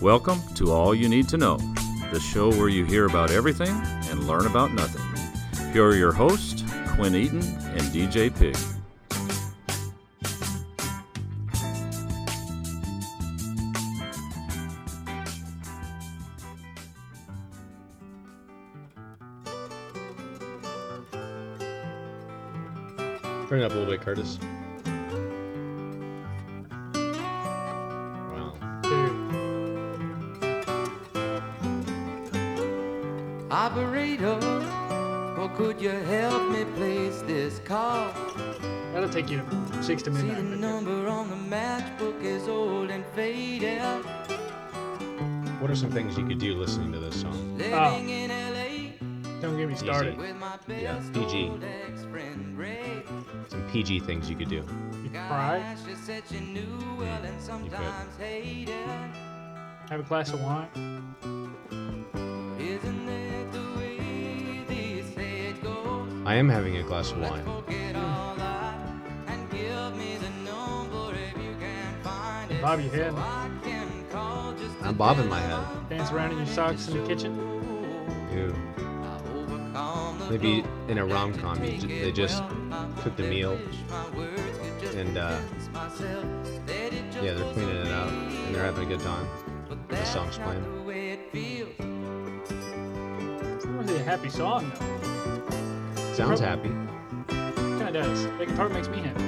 Welcome to All You Need to Know, the show where you hear about everything and learn about nothing. Here are your hosts, Quinn Eaton and DJ Pig. Turn it up a little bit, Curtis. Take you to six to See the number on the matchbook is old and faded. What are some things you could do listening to this song? Ah. Living in LA Don't get me started. with my Yeah, PG. old ex-friend Ray. Some PG things you could do. You can cry, She said she knew well and sometimes hated. have a glass of wine. Isn't that the way they say it goes? I am having a glass of wine. Bob your head, I can call just to I'm bobbing my head. dance around in your socks in the kitchen. Ew. Maybe in a rom com, they just cook the meal and uh, yeah, they're cleaning it out and they're having a good time. The song's playing. the way it. It's really a happy song though. Sounds happy. Kind of does. That part makes me happy.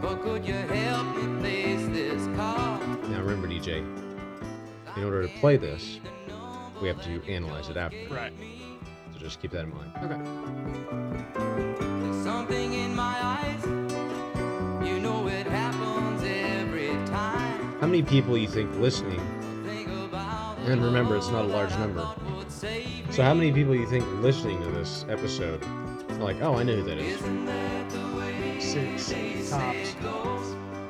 Operator, but could you help me place this call? Now remember, DJ, in order to play this, we have to analyze it after. Right. So just keep that in mind. Okay. There's something in my eyes. You know it happens every time. How many people you think listening? And remember, it's not a large number. So how many people you think listening to this episode are like, oh, I know who that is, Six tops.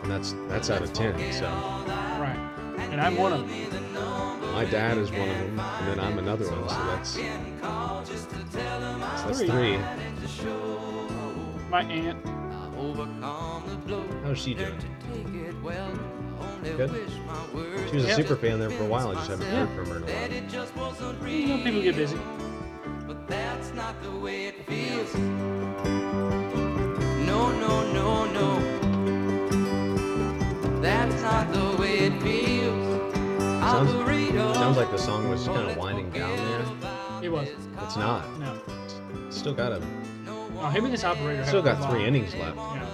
and that's that's out of ten. So Right. And I'm one of them. my dad is one of them, and then I'm another one. So that's so that's three. My aunt. overcome the blow? How's she doing? It well. Only Good. wish my words She was a Yeah. super fan there for a while. I just haven't heard from her in a while. it just wasn't You know, people get busy. But that's not the way it feels. Sounds like the song was kind of winding down there. It was. It's not. No. It's still got a Oh, him and this operator. still have a got three lot. innings left. Yeah.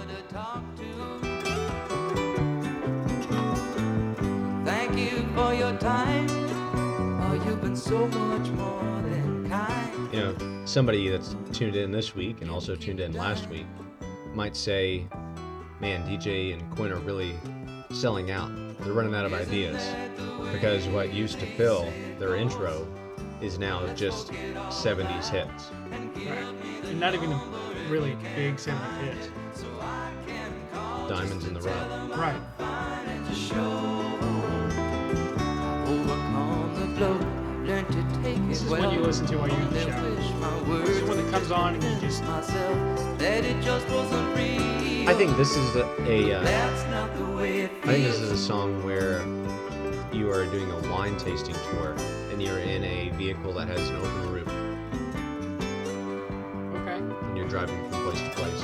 Thank you for your time. Oh, you've been so much more than kind. you know, somebody that's tuned in this week and also tuned in last week might say, man, DJ and Quinn are really selling out. They're running out of ideas because what used to fill their intro is now just 70s hits. Right. And not even a really big 70 hits. Diamonds in the rough. Right. Overcome the to take This it is well. what you listen to while you're in the shower. This is when it comes on and you just. myself that it just wasn't real. I think this is a, a uh, that's not the way it I think this is a song where you are doing a wine tasting tour and you're in a vehicle that has an open roof Okay. and you're driving from place to place.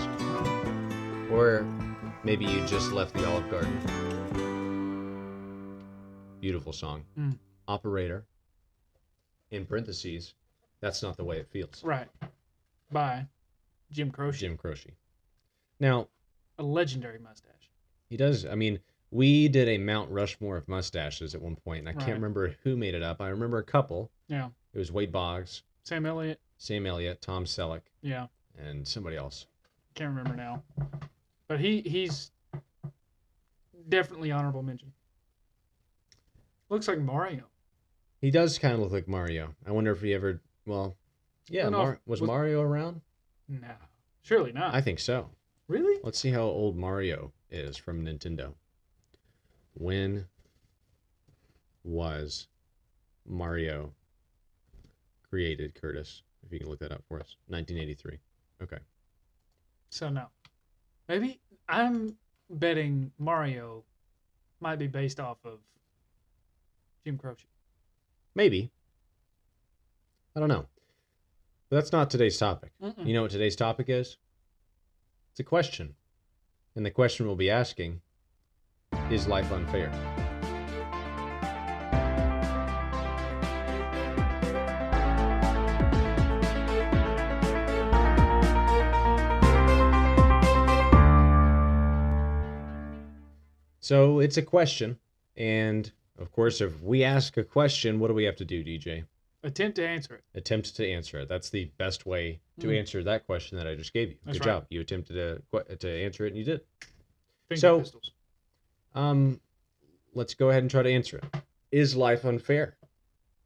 Or maybe you just left the Olive Garden. Beautiful song. Mm. Operator, in parentheses, that's not the way it feels. Right. By Jim Croce. Jim Croce. Now, A legendary mustache. he does, I mean, we did a Mount Rushmore of mustaches at one point, and I Right. can't remember who made it up. I remember a couple. Yeah. It was Wade Boggs, Sam Elliott. Sam Elliott, Tom Selleck, Yeah. and somebody else. Can't remember now. But he he's definitely honorable mention. Looks like Mario. He does kind of look like Mario. I wonder if he ever, well, yeah, Mar- was was- Mario around? No. Surely not. I think so. really? Let's see how old Mario is from Nintendo. When was Mario created, Curtis? If you can look that up for us. 1983. Okay. So no. Maybe I'm betting Mario might be based off of Jim Croce. Maybe. I don't know. But that's not today's topic. Mm-mm. You know what today's topic is? It's a question. And the question we'll be asking is life unfair? So it's a question. And of course, if we ask a question, what do we have to do, DJ? Attempt to answer it. attempt to answer it. That's the best way to Mm. answer that question that I just gave you. That's Good right. job. You attempted to to answer it and you did. Finger So- pistols. Um, let's go ahead and try to answer it. Is life unfair?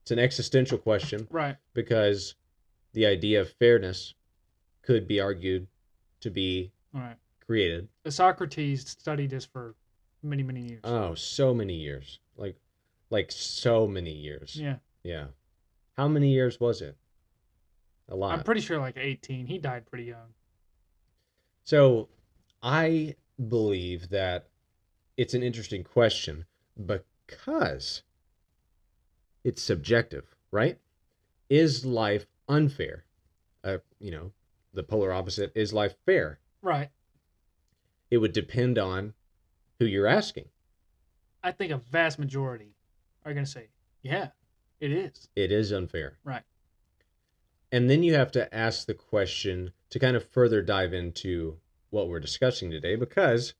It's an existential question Right. because the idea of fairness could be argued to be right. created. Socrates studied this for many, many years. Oh, so many years. Like like so many years. yeah. Yeah. How many years was it? A lot. I'm pretty sure like 18. He died pretty young. So I believe that it's an interesting question because it's subjective, right? Is life unfair? Uh, you know, the polar opposite is life fair? Right. It would depend on who you're asking. I think a vast majority are going to say, yeah, it is. It is unfair. Right. And then you have to ask the question to kind of further dive into what we're discussing today because,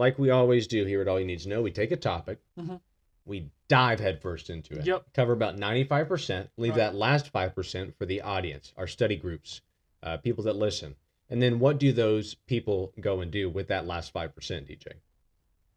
like we always do here at All You Need to Know, we take a topic, Mhm. we dive headfirst into it, Yep. cover about 95%, leave Right. that last 5% for the audience, our study groups, uh, people that listen. And then what do those people go and do with that last 5%, DJ?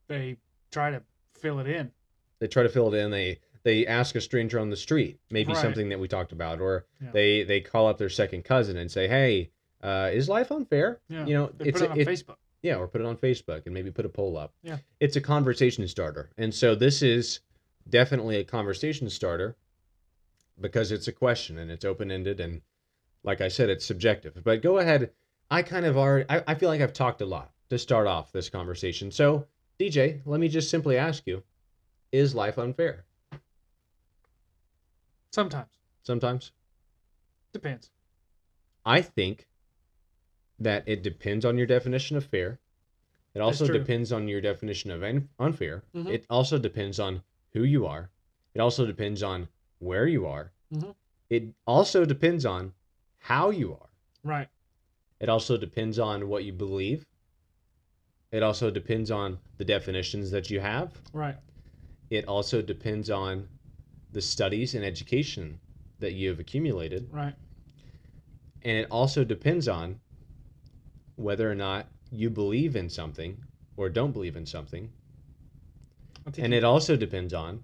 They try to fill it in. they try to fill it in they they ask a stranger on the street maybe Right. something that we talked about or Yeah. they they call up their second cousin and say hey uh, is life unfair Yeah. you know They it's put it on it- Facebook. Yeah or put it on facebook and maybe put a poll up. Yeah. it's a conversation starter. And so this is definitely a conversation starter because it's a question and it's open-ended and like i said it's subjective. But go ahead. I kind of are I, I feel like i've talked a lot to start off this conversation. So dj let me just simply ask you is life unfair? Sometimes. sometimes? Depends. i think that it depends on your definition of fair it also depends on your definition of un- unfair Mhm. it also depends on who you are it also depends on where you are Mhm. it also depends on how you are Right. it also depends on what you believe it also depends on the definitions that you have Right. it also depends on the studies and education that you have accumulated Right. and it also depends on whether or not you believe in something or don't believe in something and it also depends on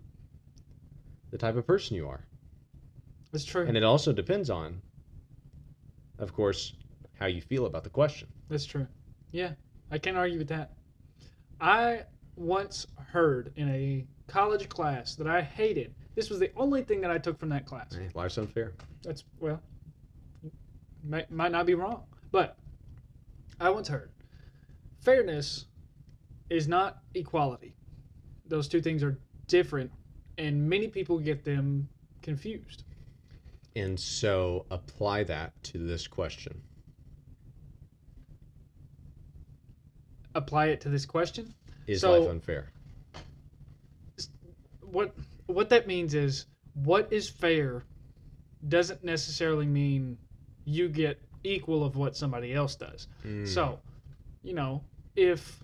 the type of person you are That's true. and it also depends on of course how you feel about the question That's true. Yeah, I can't argue with that. I once heard in a college class that I hated. This was the only thing that I took from that class. Hey, life's unfair That's well, might, might not be wrong, but I once heard fairness is not equality. Those two things are different, and many people get them confused. and so apply that to this question Apply it to this question. is So- life unfair what what that means is what is fair doesn't necessarily mean you get equal of what somebody else does. Mm, So, you know, if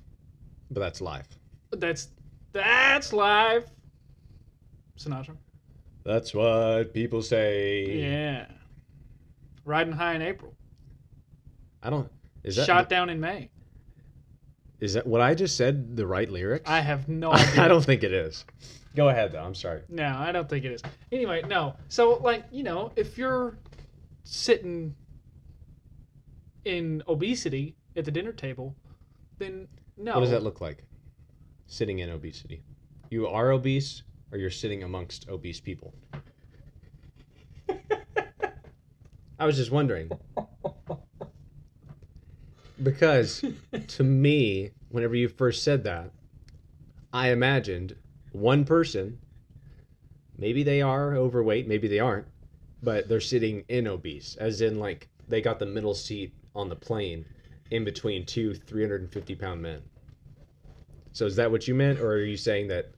but that's life that's that's life. Sinatra. that's what people say Yeah. Riding high in April. i don't is that Shot down in May. is that what i just said the right lyrics I have no idea. I don't think it is. Go ahead though. I'm sorry. No, I don't think it is. Anyway, no. So, like, you know, if you're sitting in obesity at the dinner table, then no. What does that look like? Sitting in obesity. You are obese, or you're sitting amongst obese people. I was just wondering. Because to me, whenever you first said that, I imagined one person, maybe they are overweight, maybe they aren't, but they're sitting in obese, as in like they got the middle seat on the plane in between two 350 pound men. So is that what you meant, or are you saying that,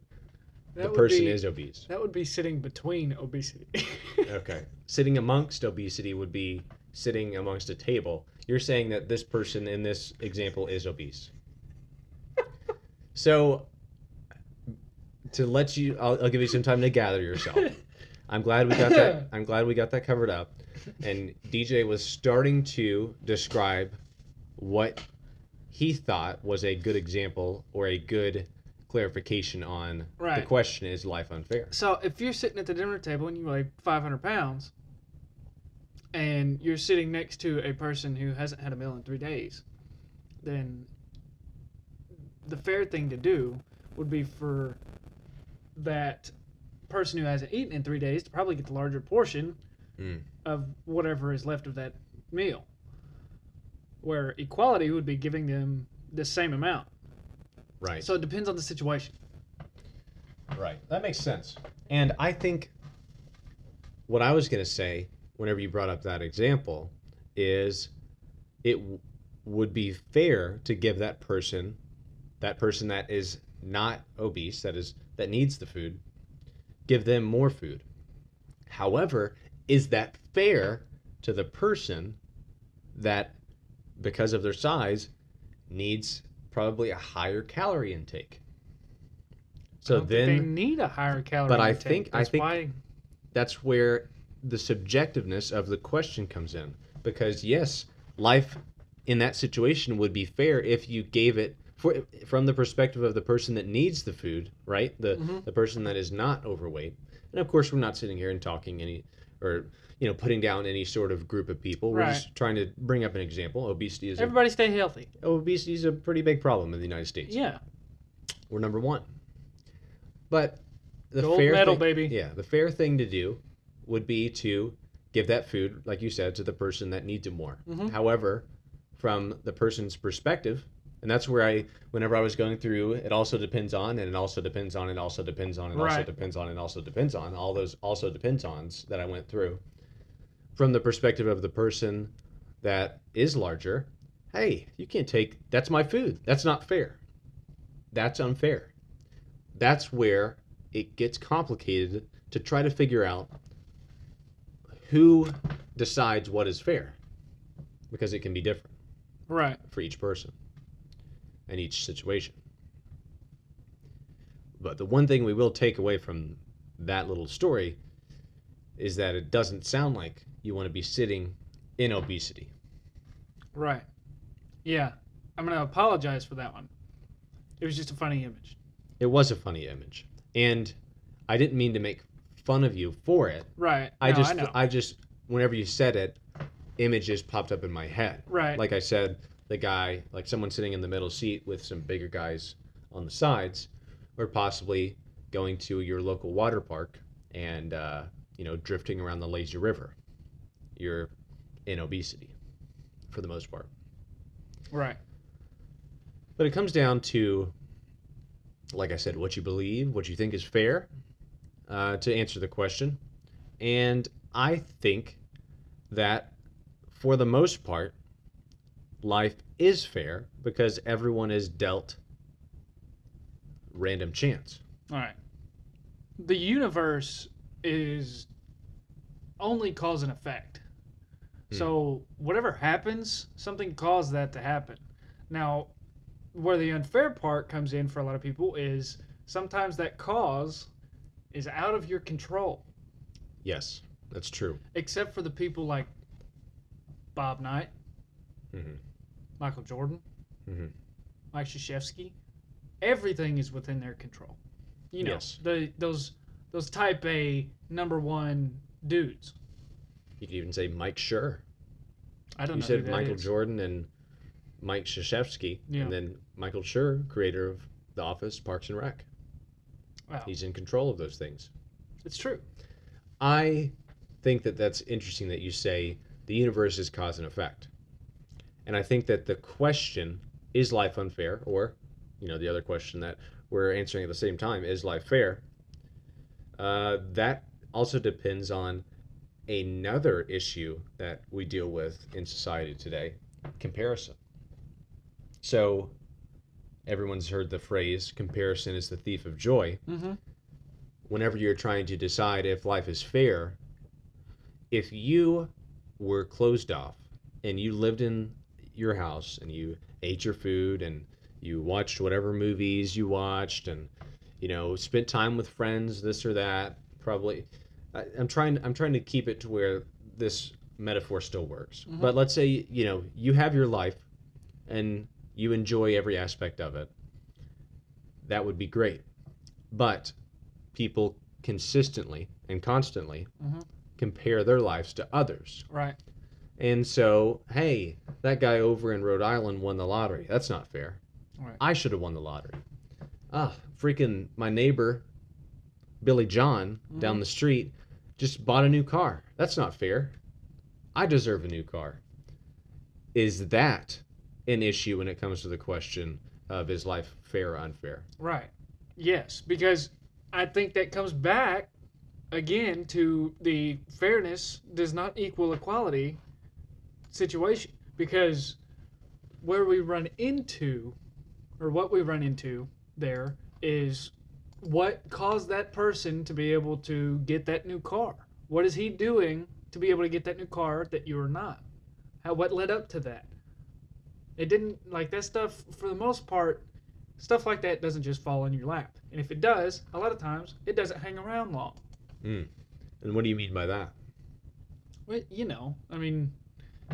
That the person be- is obese? That would be sitting between obesity. Okay. Sitting amongst obesity would be sitting amongst a table. You're saying that this person in this example is obese. so, to let you, I'll, I'll give you some time to gather yourself. I'm glad we got that. I'm glad we got that covered up. And DJ was starting to describe what he thought was a good example or a good clarification on the question: Is life unfair? So if you're sitting at the dinner table and you weigh 500 pounds, and you're sitting next to a person who hasn't had a meal in three days, then the fair thing to do would be for that person who hasn't eaten in three days to probably get the larger portion Mm. of whatever is left of that meal. Where equality would be giving them the same amount. Right. So it depends on the situation. Right. That makes sense. And I think what I was going to say whenever you brought up that example is it w- would be fair to give that person that person that is not obese that is that needs the food give them more food. However, is that fair to the person that because of their size needs probably a higher calorie intake? So then they need a higher calorie. But I intake. think- I think- why that's where the subjectiveness of the question comes in because yes life in that situation would be fair if you gave it for, from the perspective of the person that needs the food right the Mhm. the person that is not overweight and of course we're not sitting here and talking any or you know putting down any sort of group of people we're Right. just trying to bring up an example obesity is a, everybody stay healthy. obesity is a pretty big problem in the united states Yeah, we're number one. But the Gold fair medal, thing, baby. Yeah, the fair thing to do would be to give that food, like you said, to the person that needs it more. Mhm. However, from the person's perspective, and that's where I, whenever I was going through, it also depends on, and it also depends on, and also depends on, also Right. depends on, and also depends on, all those also depends ons that I went through. From the perspective of the person that is larger, hey, you can't take, that's my food. That's not fair. That's unfair. That's where it gets complicated to try to figure out who decides what is fair because it can be different right. for each person and each situation. But the one thing we will take away from that little story is that it doesn't sound like you want to be sitting in obesity. Right. Yeah. I'm going to apologize for that one. It was just a funny image. It was a funny image. And I didn't mean to make fun of you for it. Right. I No, just I. I just whenever you said it, images popped up in my head. Right. Like I said, the guy, like someone sitting in the middle seat with some bigger guys on the sides, or possibly going to your local water park and uh, you know drifting around the lazy river. You're in obesity, for the most part. right. But it comes down to, like I said, what you believe, what you think is fair uh, to answer the question. And I think that for the most part, life is fair because everyone is dealt random chance. All right. The universe is only cause and effect. So whatever happens, something caused that to happen. Now, where the unfair part comes in for a lot of people is sometimes that cause is out of your control, Yes, that's true. except for the people like Bob Knight, hmm Michael Jordan, Mhm. Mike Krzyzewski. Everything is within their control. You know, Yes. the those those type A number one dudes. You could even say Mike Schur. I don't You know. You said Michael is. Jordan and Mike Krzyzewski, Yeah. and then Michael Schur, creator of The Office, Parks and Rec. Wow, He's in control of those things. it's true. I think that that's interesting that you say the universe is cause and effect. And I think that the question is life unfair or you know the other question that we're answering at the same time is life fair? Uh, that also depends on another issue that we deal with in society today comparison. So, everyone's heard the phrase comparison is the thief of joy. Mm-hmm. Whenever you're trying to decide if life is fair, if you were closed off and you lived in your house and you ate your food and you watched whatever movies you watched and you know spent time with friends this or that probably. I, i'm trying i'm trying to keep it to where this metaphor still works. But let's say you know you have your life and you enjoy every aspect of it. That would be great. But people consistently and constantly Mhm. compare their lives to others. Right. And so, hey, that guy over in Rhode Island won the lottery. That's not fair. Right. I should have won the lottery. Ah, freaking my neighbor, Billy John, down the street, just bought a new car. That's not fair. I deserve a new car. Is that an issue when it comes to the question of is life fair or unfair? Right. Yes, because I think that comes back again to the fairness does not equal equality situation. Because where we run into, or what we run into there, is what caused that person to be able to get that new car? What is he doing to be able to get that new car that you are not? How, what led up to that? It didn't, like that stuff, for the most part, stuff like that doesn't just fall in your lap. And if it does, a lot of times it doesn't hang around long. Hmm. And what do you mean by that? Well, you know, I mean,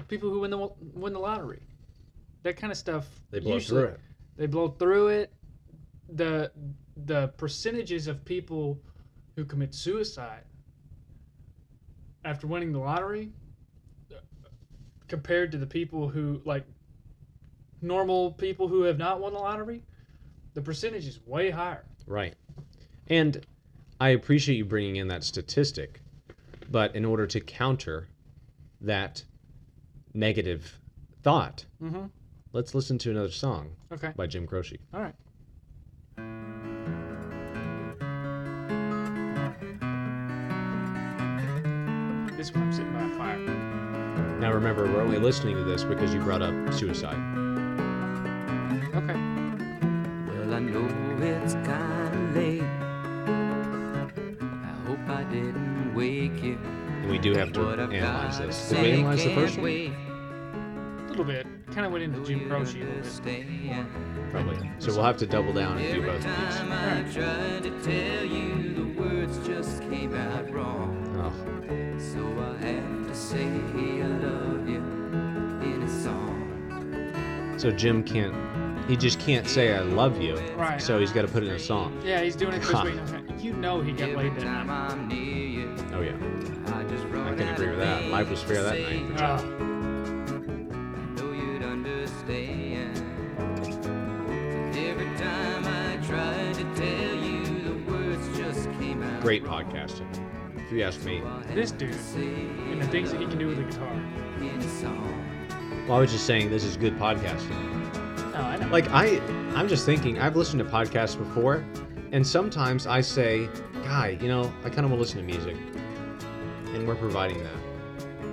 people who win the win the lottery, that kind of stuff. They blow usually- through it. They blow through it. The the percentages of people who commit suicide after winning the lottery uh, compared to the people who like normal people who have not won the lottery, the percentage is way higher. Right. And I appreciate you bringing in that statistic, but in order to counter that negative thought, Mm-hmm. let's listen to another song Okay. by Jim Croce. All right. This one I'm sitting by a fire. Now remember, we're only listening to this because you brought up suicide. Okay. Well, I know it's kinda late. I hope I didn't wake you. And we do have to analyze this. Did we say, analyze the first one? A little bit. Kind of went into Jim you'd Croce a little bit. understand. Probably. So we'll have to double down and do both of time these. I tried to tell you, the words just came out wrong. Oh, So I have to say I love you in a song. so Jim can't. He just can't say "I love you," Right. so he's got to put it in a song. Yeah, he's doing it because Huh. we you know he got laid that time night. I'm you, Oh yeah, that. Life was fair that night. to say. know you'd understand. Every time I tried to tell you, the words just came out. Great podcasting, if you ask me. this dude and the things that he can do with the guitar. in a song. Well, I was just saying this is good podcasting. Oh, I know. Like I, I'm just thinking. I've listened to podcasts before, and sometimes I say, "Guy, you know, I kind of want to listen to music," and we're providing that.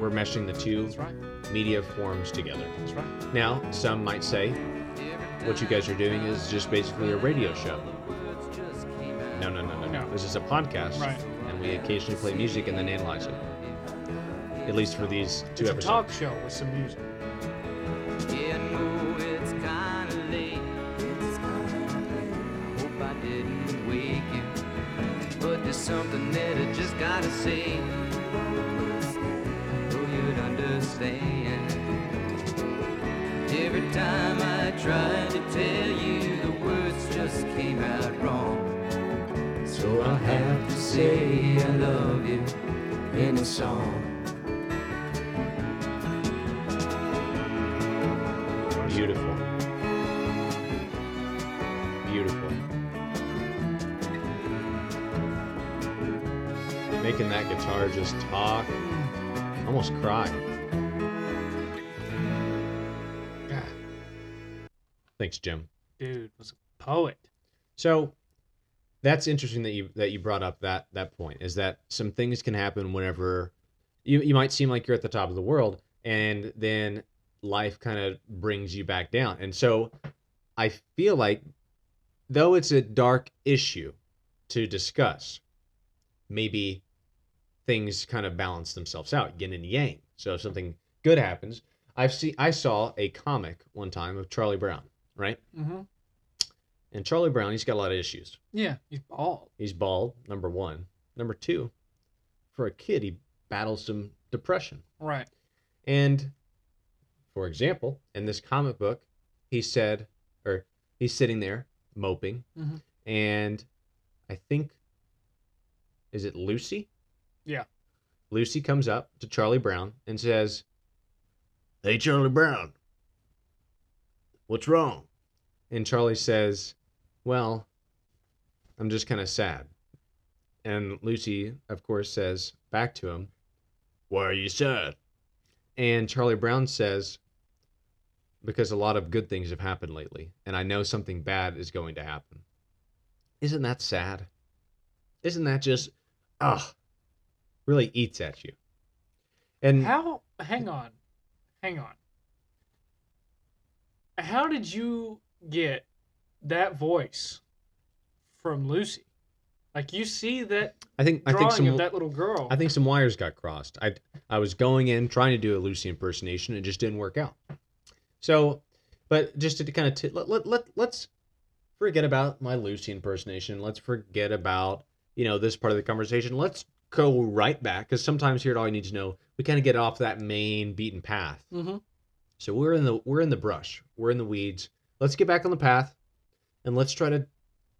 We're meshing the two right. media forms together. That's right. Now, some might say, what you guys are doing is just basically a radio show. No, no, no, no, no. This is a podcast, Right. and we occasionally play music and then analyze it. At least for these two It's a episodes. talk show with some music. Say I love you in a song. Beautiful. Beautiful. Making that guitar just talk. Almost cry. God, Thanks, Jim. dude was a poet. So that's interesting that you that you brought up that that point is that some things can happen whenever you you might seem like you're at the top of the world and then life kind of brings you back down. And so I feel like though it's a dark issue to discuss, maybe things kind of balance themselves out, yin and yang. So if something good happens, I've seen I saw a comic one time of Charlie Brown, right? Mm-hmm. And Charlie Brown, he's got a lot of issues. Yeah, he's bald. He's bald, number one. Number two, for a kid, he battles some depression. Right. And for example, in this comic book, he said, or he's sitting there moping, Mhm. and I think, is it Lucy? Yeah. Lucy comes up to Charlie Brown and says, Hey, Charlie Brown, what's wrong? And Charlie says, Well, I'm just kind of sad. And Lucy, of course, says back to him, Why are you sad? And Charlie Brown says, Because a lot of good things have happened lately, and I know something bad is going to happen. Isn't that sad? Isn't that just, ugh, really eats at you? And How? Hang on, hang on. How did you get that voice from Lucy? Like you see that I think I think some of that little girl. I think some wires got crossed. I I was going in trying to do a Lucy impersonation, it just didn't work out. So, but just to kind of t- let, let let let's forget about my Lucy impersonation. Let's forget about you know this part of the conversation. Let's go right back because sometimes here at all you need to know we kind of get off that main beaten path. mm-hmm. So we're in the we're in the brush. We're in the weeds. Let's get back on the path, and let's try to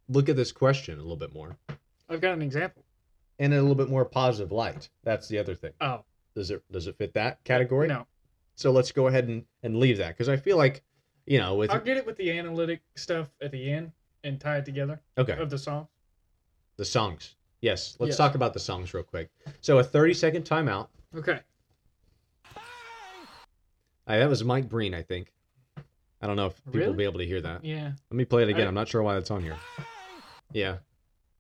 look at this question a little bit more I've got an example. in a little bit more positive light. That's the other thing. Oh Does it does it fit that category? no, So let's go ahead and, and leave that because I feel like, you know, with I'll get it with the analytic stuff at the end and tie it together okay of the song. the songs. Yes, let's Yes. talk about the songs real quick. So a thirty second timeout. Okay. Uh, that was Mike Breen, I think. I don't know if people will be able to hear that. Yeah. Let me play it again. I- I'm not sure why it's on here. Yeah,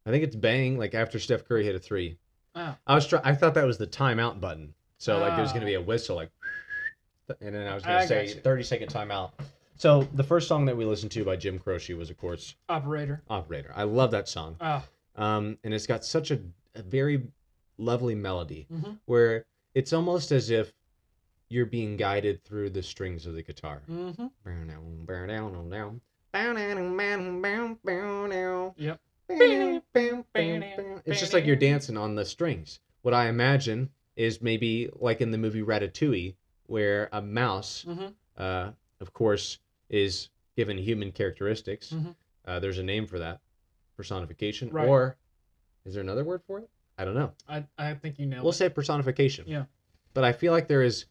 I think it's bang like after Steph Curry hit a three. Oh. I was try- I thought that was the timeout button. So like there was gonna Oh. be a whistle like, and then I was gonna say gotcha. 30 second timeout. So the first song that we listened to by Jim Croce was of course Operator. Operator. I love that song. Oh. um, and it's got such a, a very lovely melody Mhm. where it's almost as if you're being guided through the strings of the guitar. Mm-hmm. Yep. It's just like you're dancing on the strings. What I imagine is maybe like in the movie Ratatouille, where a mouse, Mm-hmm. uh, of course, is given human characteristics. Mhm. Uh, there's a name for that personification. Right. Or is there another word for it? I don't know. I, I think you nailed We'll it. say personification. Yeah. But I feel like there is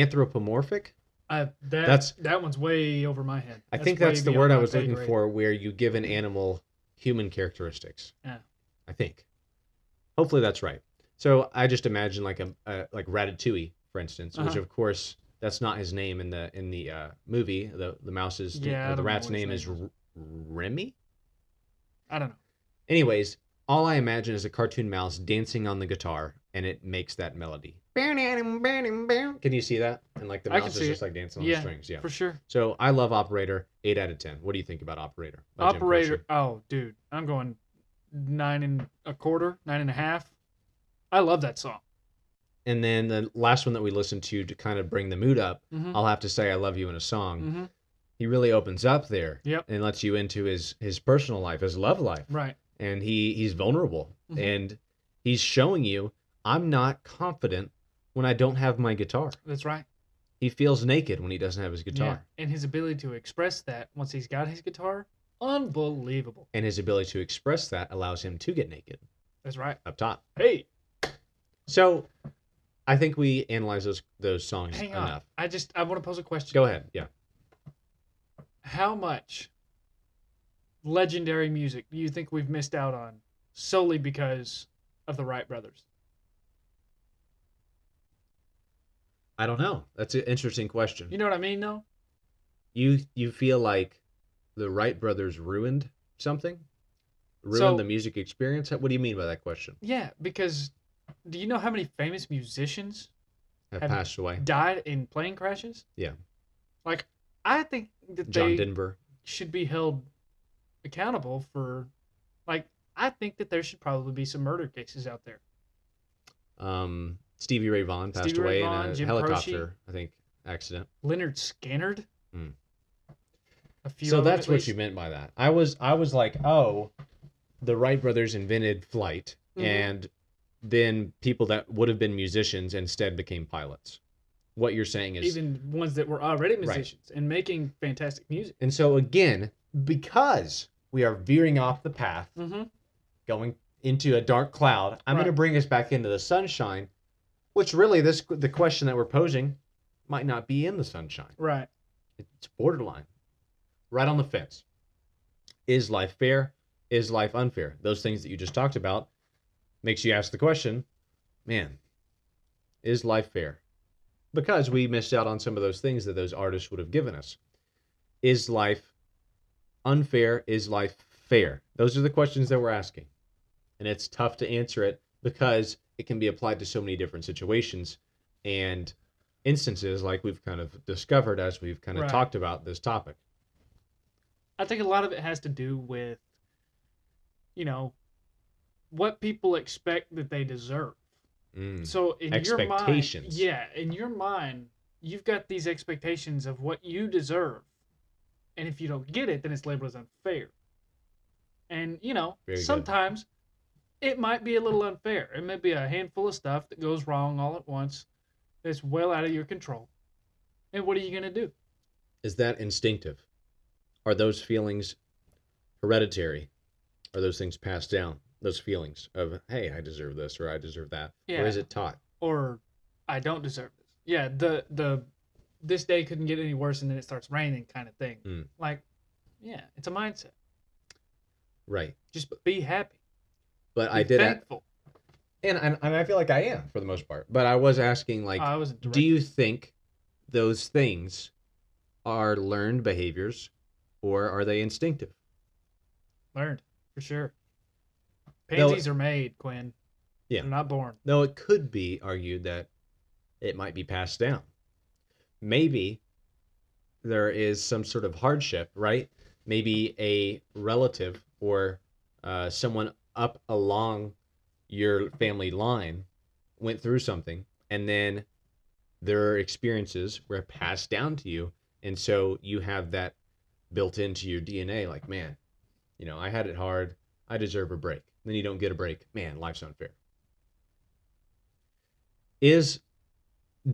anthropomorphic. That, That's- that one's way over my head. I think that's the word I was looking grade. for, where you give an animal human characteristics. Yeah. I think. Hopefully that's right. So I just imagine like a, a like Ratatouille, for instance, which Uh-huh. of course that's not his name in the in the uh, movie. The the mouse's Yeah, or the rat's what name is R- Remy. I don't know. Anyways, all I imagine is a cartoon mouse dancing on the guitar, and it makes that melody. Can you see that? And like the I mouse is just it. like dancing on Yeah, the strings. Yeah. For sure. So I love Operator. Eight out of ten. What do you think about Operator? Operator. Oh, dude. I'm going nine and a quarter, nine and a half. I love that song. And then the last one that we listened to to kind of bring the mood up, Mm-hmm. I'll have to say I love you in a song. mm-hmm. He really opens up there. Yep. And lets you into his his personal life, his love life. Right. And he he's vulnerable. Mhm. And he's showing you I'm not confident when I don't have my guitar. That's right. He feels naked when he doesn't have his guitar. Yeah. And his ability to express that once he's got his guitar, unbelievable. And his ability to express that allows him to get naked That's right. up top. Hey, So I think we analyze those those songs hang on. enough. I just I want to pose a question. Go ahead. Yeah. How much legendary music do you think we've missed out on solely because of the Wright brothers? I don't know. That's an interesting question. You know what I mean, though? you you feel like the Wright brothers ruined something? ruined So- the music experience? What do you mean by that question? Yeah, because do you know how many famous musicians Have, Have- passed away. died in plane crashes? Yeah. Like, I think that John they Denver. should be held accountable for, like, I think that there should probably be some murder cases out there. Um, Stevie Ray Vaughan passed Stevie away Vaughan, in a Jim helicopter, I think, accident. Leonard. A few. So that's what you meant by that. I was I was like, oh, the Wright brothers invented flight, Mhm. and then people that would have been musicians instead became pilots. What you're saying is, Even ones that were already Right. musicians and making fantastic music. and so again, because we are veering off the path, Mm-hmm. going into a dark cloud, I'm going to bring us back into the sunshine, which really this the question that we're posing might not be in the sunshine. Right. It's borderline, right on the fence. Is life fair? Is life unfair? Those things that you just talked about makes you ask the question, man, is life fair? Because we missed out on some of those things that those artists would have given us. Is life unfair? Is life fair? Those are the questions that we're asking. And it's tough to answer it because it can be applied to so many different situations and instances like we've kind of discovered as we've kind of Right. talked about this topic. I think a lot of it has to do with, you know, what people expect that they deserve. Mm. So in your mind, yeah, in your mind, you've got these expectations of what you deserve, and if you don't get it, then it's labeled as unfair. And you know, Very good. It might be a little unfair. It may be a handful of stuff that goes wrong all at once, that's well out of your control. And what are you gonna do? Is that instinctive? Are those feelings hereditary? Are those things passed down? Those feelings of, hey, I deserve this or I deserve that? Yeah. Or is it taught? Or I don't deserve this. Yeah, the the this day couldn't get any worse, and then it starts raining, kind of thing. Mm. Like, yeah, it's a mindset. Right. Just be happy. But Be I did, thankful. and, and and I feel like I am for the most part. But I was asking, like, I was do you think those things are learned behaviors or are they instinctive? learned for sure? Though- Pansies are made, Quinn. Yeah. They're not born. Though it could be argued that it might be passed down. Maybe there is some sort of hardship, right? Maybe a relative or uh, someone up along your family line went through something and then their experiences were passed down to you. And so you have that built into your DNA like, man, you know, I had it hard. I deserve a break. Then you don't get a break. Man, life's unfair is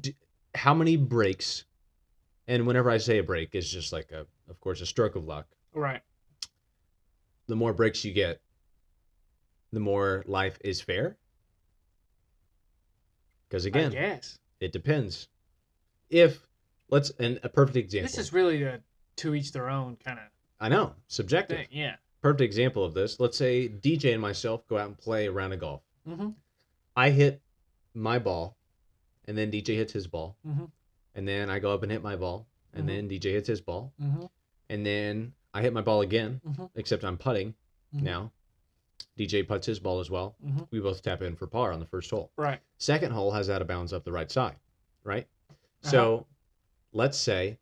d- how many breaks and whenever i say a break is just like a of course a stroke of luck Right. the more breaks you get the more life is fair because again guess. it depends if let's and a perfect example This is really a to each their own kind of i know subjective thing. Yeah. perfect example of this let's say dj and myself go out and play a round of golf Mm-hmm. i hit my ball and then dj hits his ball Mhm. and then i go up and hit my ball and Mhm. then dj hits his ball Mm-hmm. and then I hit my ball again, Mhm. except I'm putting Mhm. now. DJ puts his ball as well. Mhm. We both tap in for par on the first hole. Right. Second hole has out of bounds up the right side, right? Uh-huh. So let's say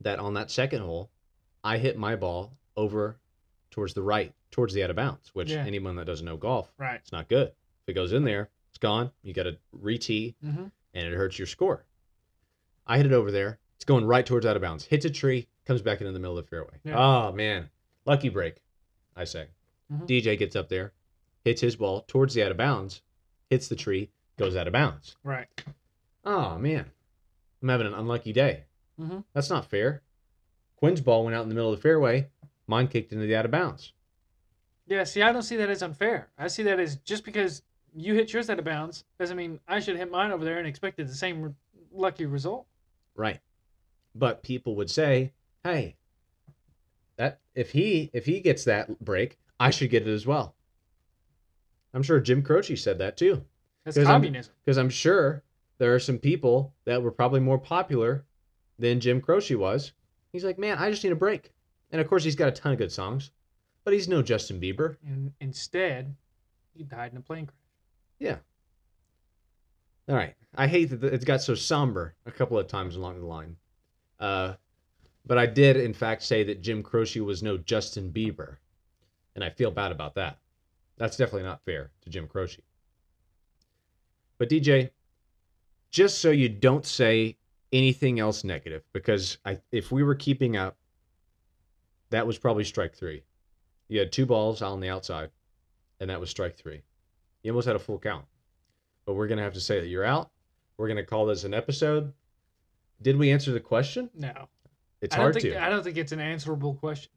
that on that second hole, I hit my ball over towards the right, towards the out of bounds, which Yeah. anyone that doesn't know golf, Right. it's not good. If it goes in there, it's gone. You got to re tee Mm-hmm. and it hurts your score. I hit it over there. It's going right towards out of bounds. Hits a tree, comes back into the middle of the fairway. Yeah. Oh man, lucky break, I say. Mhm. DJ gets up there, hits his ball towards the out of bounds, hits the tree, goes out of bounds. Right. Oh man, I'm having an unlucky day. Mhm. That's not fair. Quinn's ball went out in the middle of the fairway. Mine kicked into the out of bounds. Yeah. See, I don't see that as unfair. I see that as just because you hit yours out of bounds doesn't mean I should hit mine over there and expected the same re- lucky result. Right. But people would say, "Hey, that if he if he gets that break, I should get it as well." I'm sure Jim Croce said that too, That's I'm- communism. because I'm sure there are some people that were probably more popular than Jim Croce was. He's like, "Man, I just need a break." And of course, he's got a ton of good songs, but but he's no Justin Bieber. And instead, he died in a plane crash. Yeah. All right. I hate that it's got so somber a couple of times along the line. Uh, but I did, in fact, say that Jim Croce was no Justin Bieber. And I feel bad about that. That's definitely not fair to Jim Croce. But DJ, just so you don't say anything else negative, because I, if we were keeping up, that was probably strike three. You had two balls out on the outside, and that was strike three. You almost had a full count. But we're going to have to say that you're out. We're going to call this an episode. Did we answer the question? No. It's I hard think to. I don't think it's an answerable question.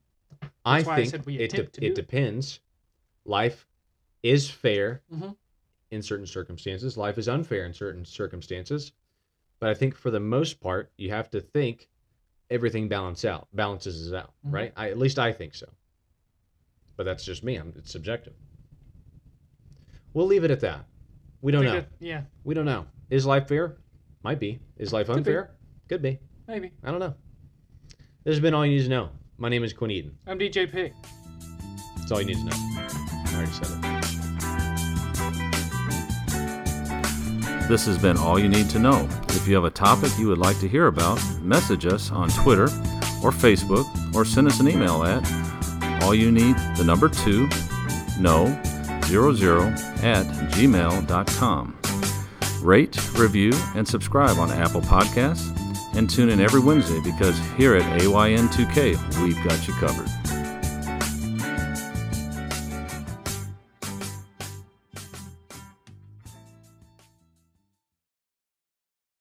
I why I think it, de- it depends. Life is fair Mhm. in certain circumstances. Life is unfair in certain circumstances. But I think for the most part, you have to think everything balance out balances out, Mhm. right? I, at least I think so. But that's just me. I'm, it's subjective. We'll leave it at that. We don't know. yeah, We don't know. Is life fair? Might be. Is life be. unfair? Could be. maybe. I don't know. This has been all you need to know. My name is Quinn Eden. I'm DJP. That's all you need to know. I already said it. This has been All You Need to Know. If you have a topic you would like to hear about, message us on Twitter or Facebook or send us an email at all you need the number two no zero zero at gmail.com. Rate, review, and subscribe on Apple Podcasts and tune in every Wednesday because here at AYN2K we've got you covered.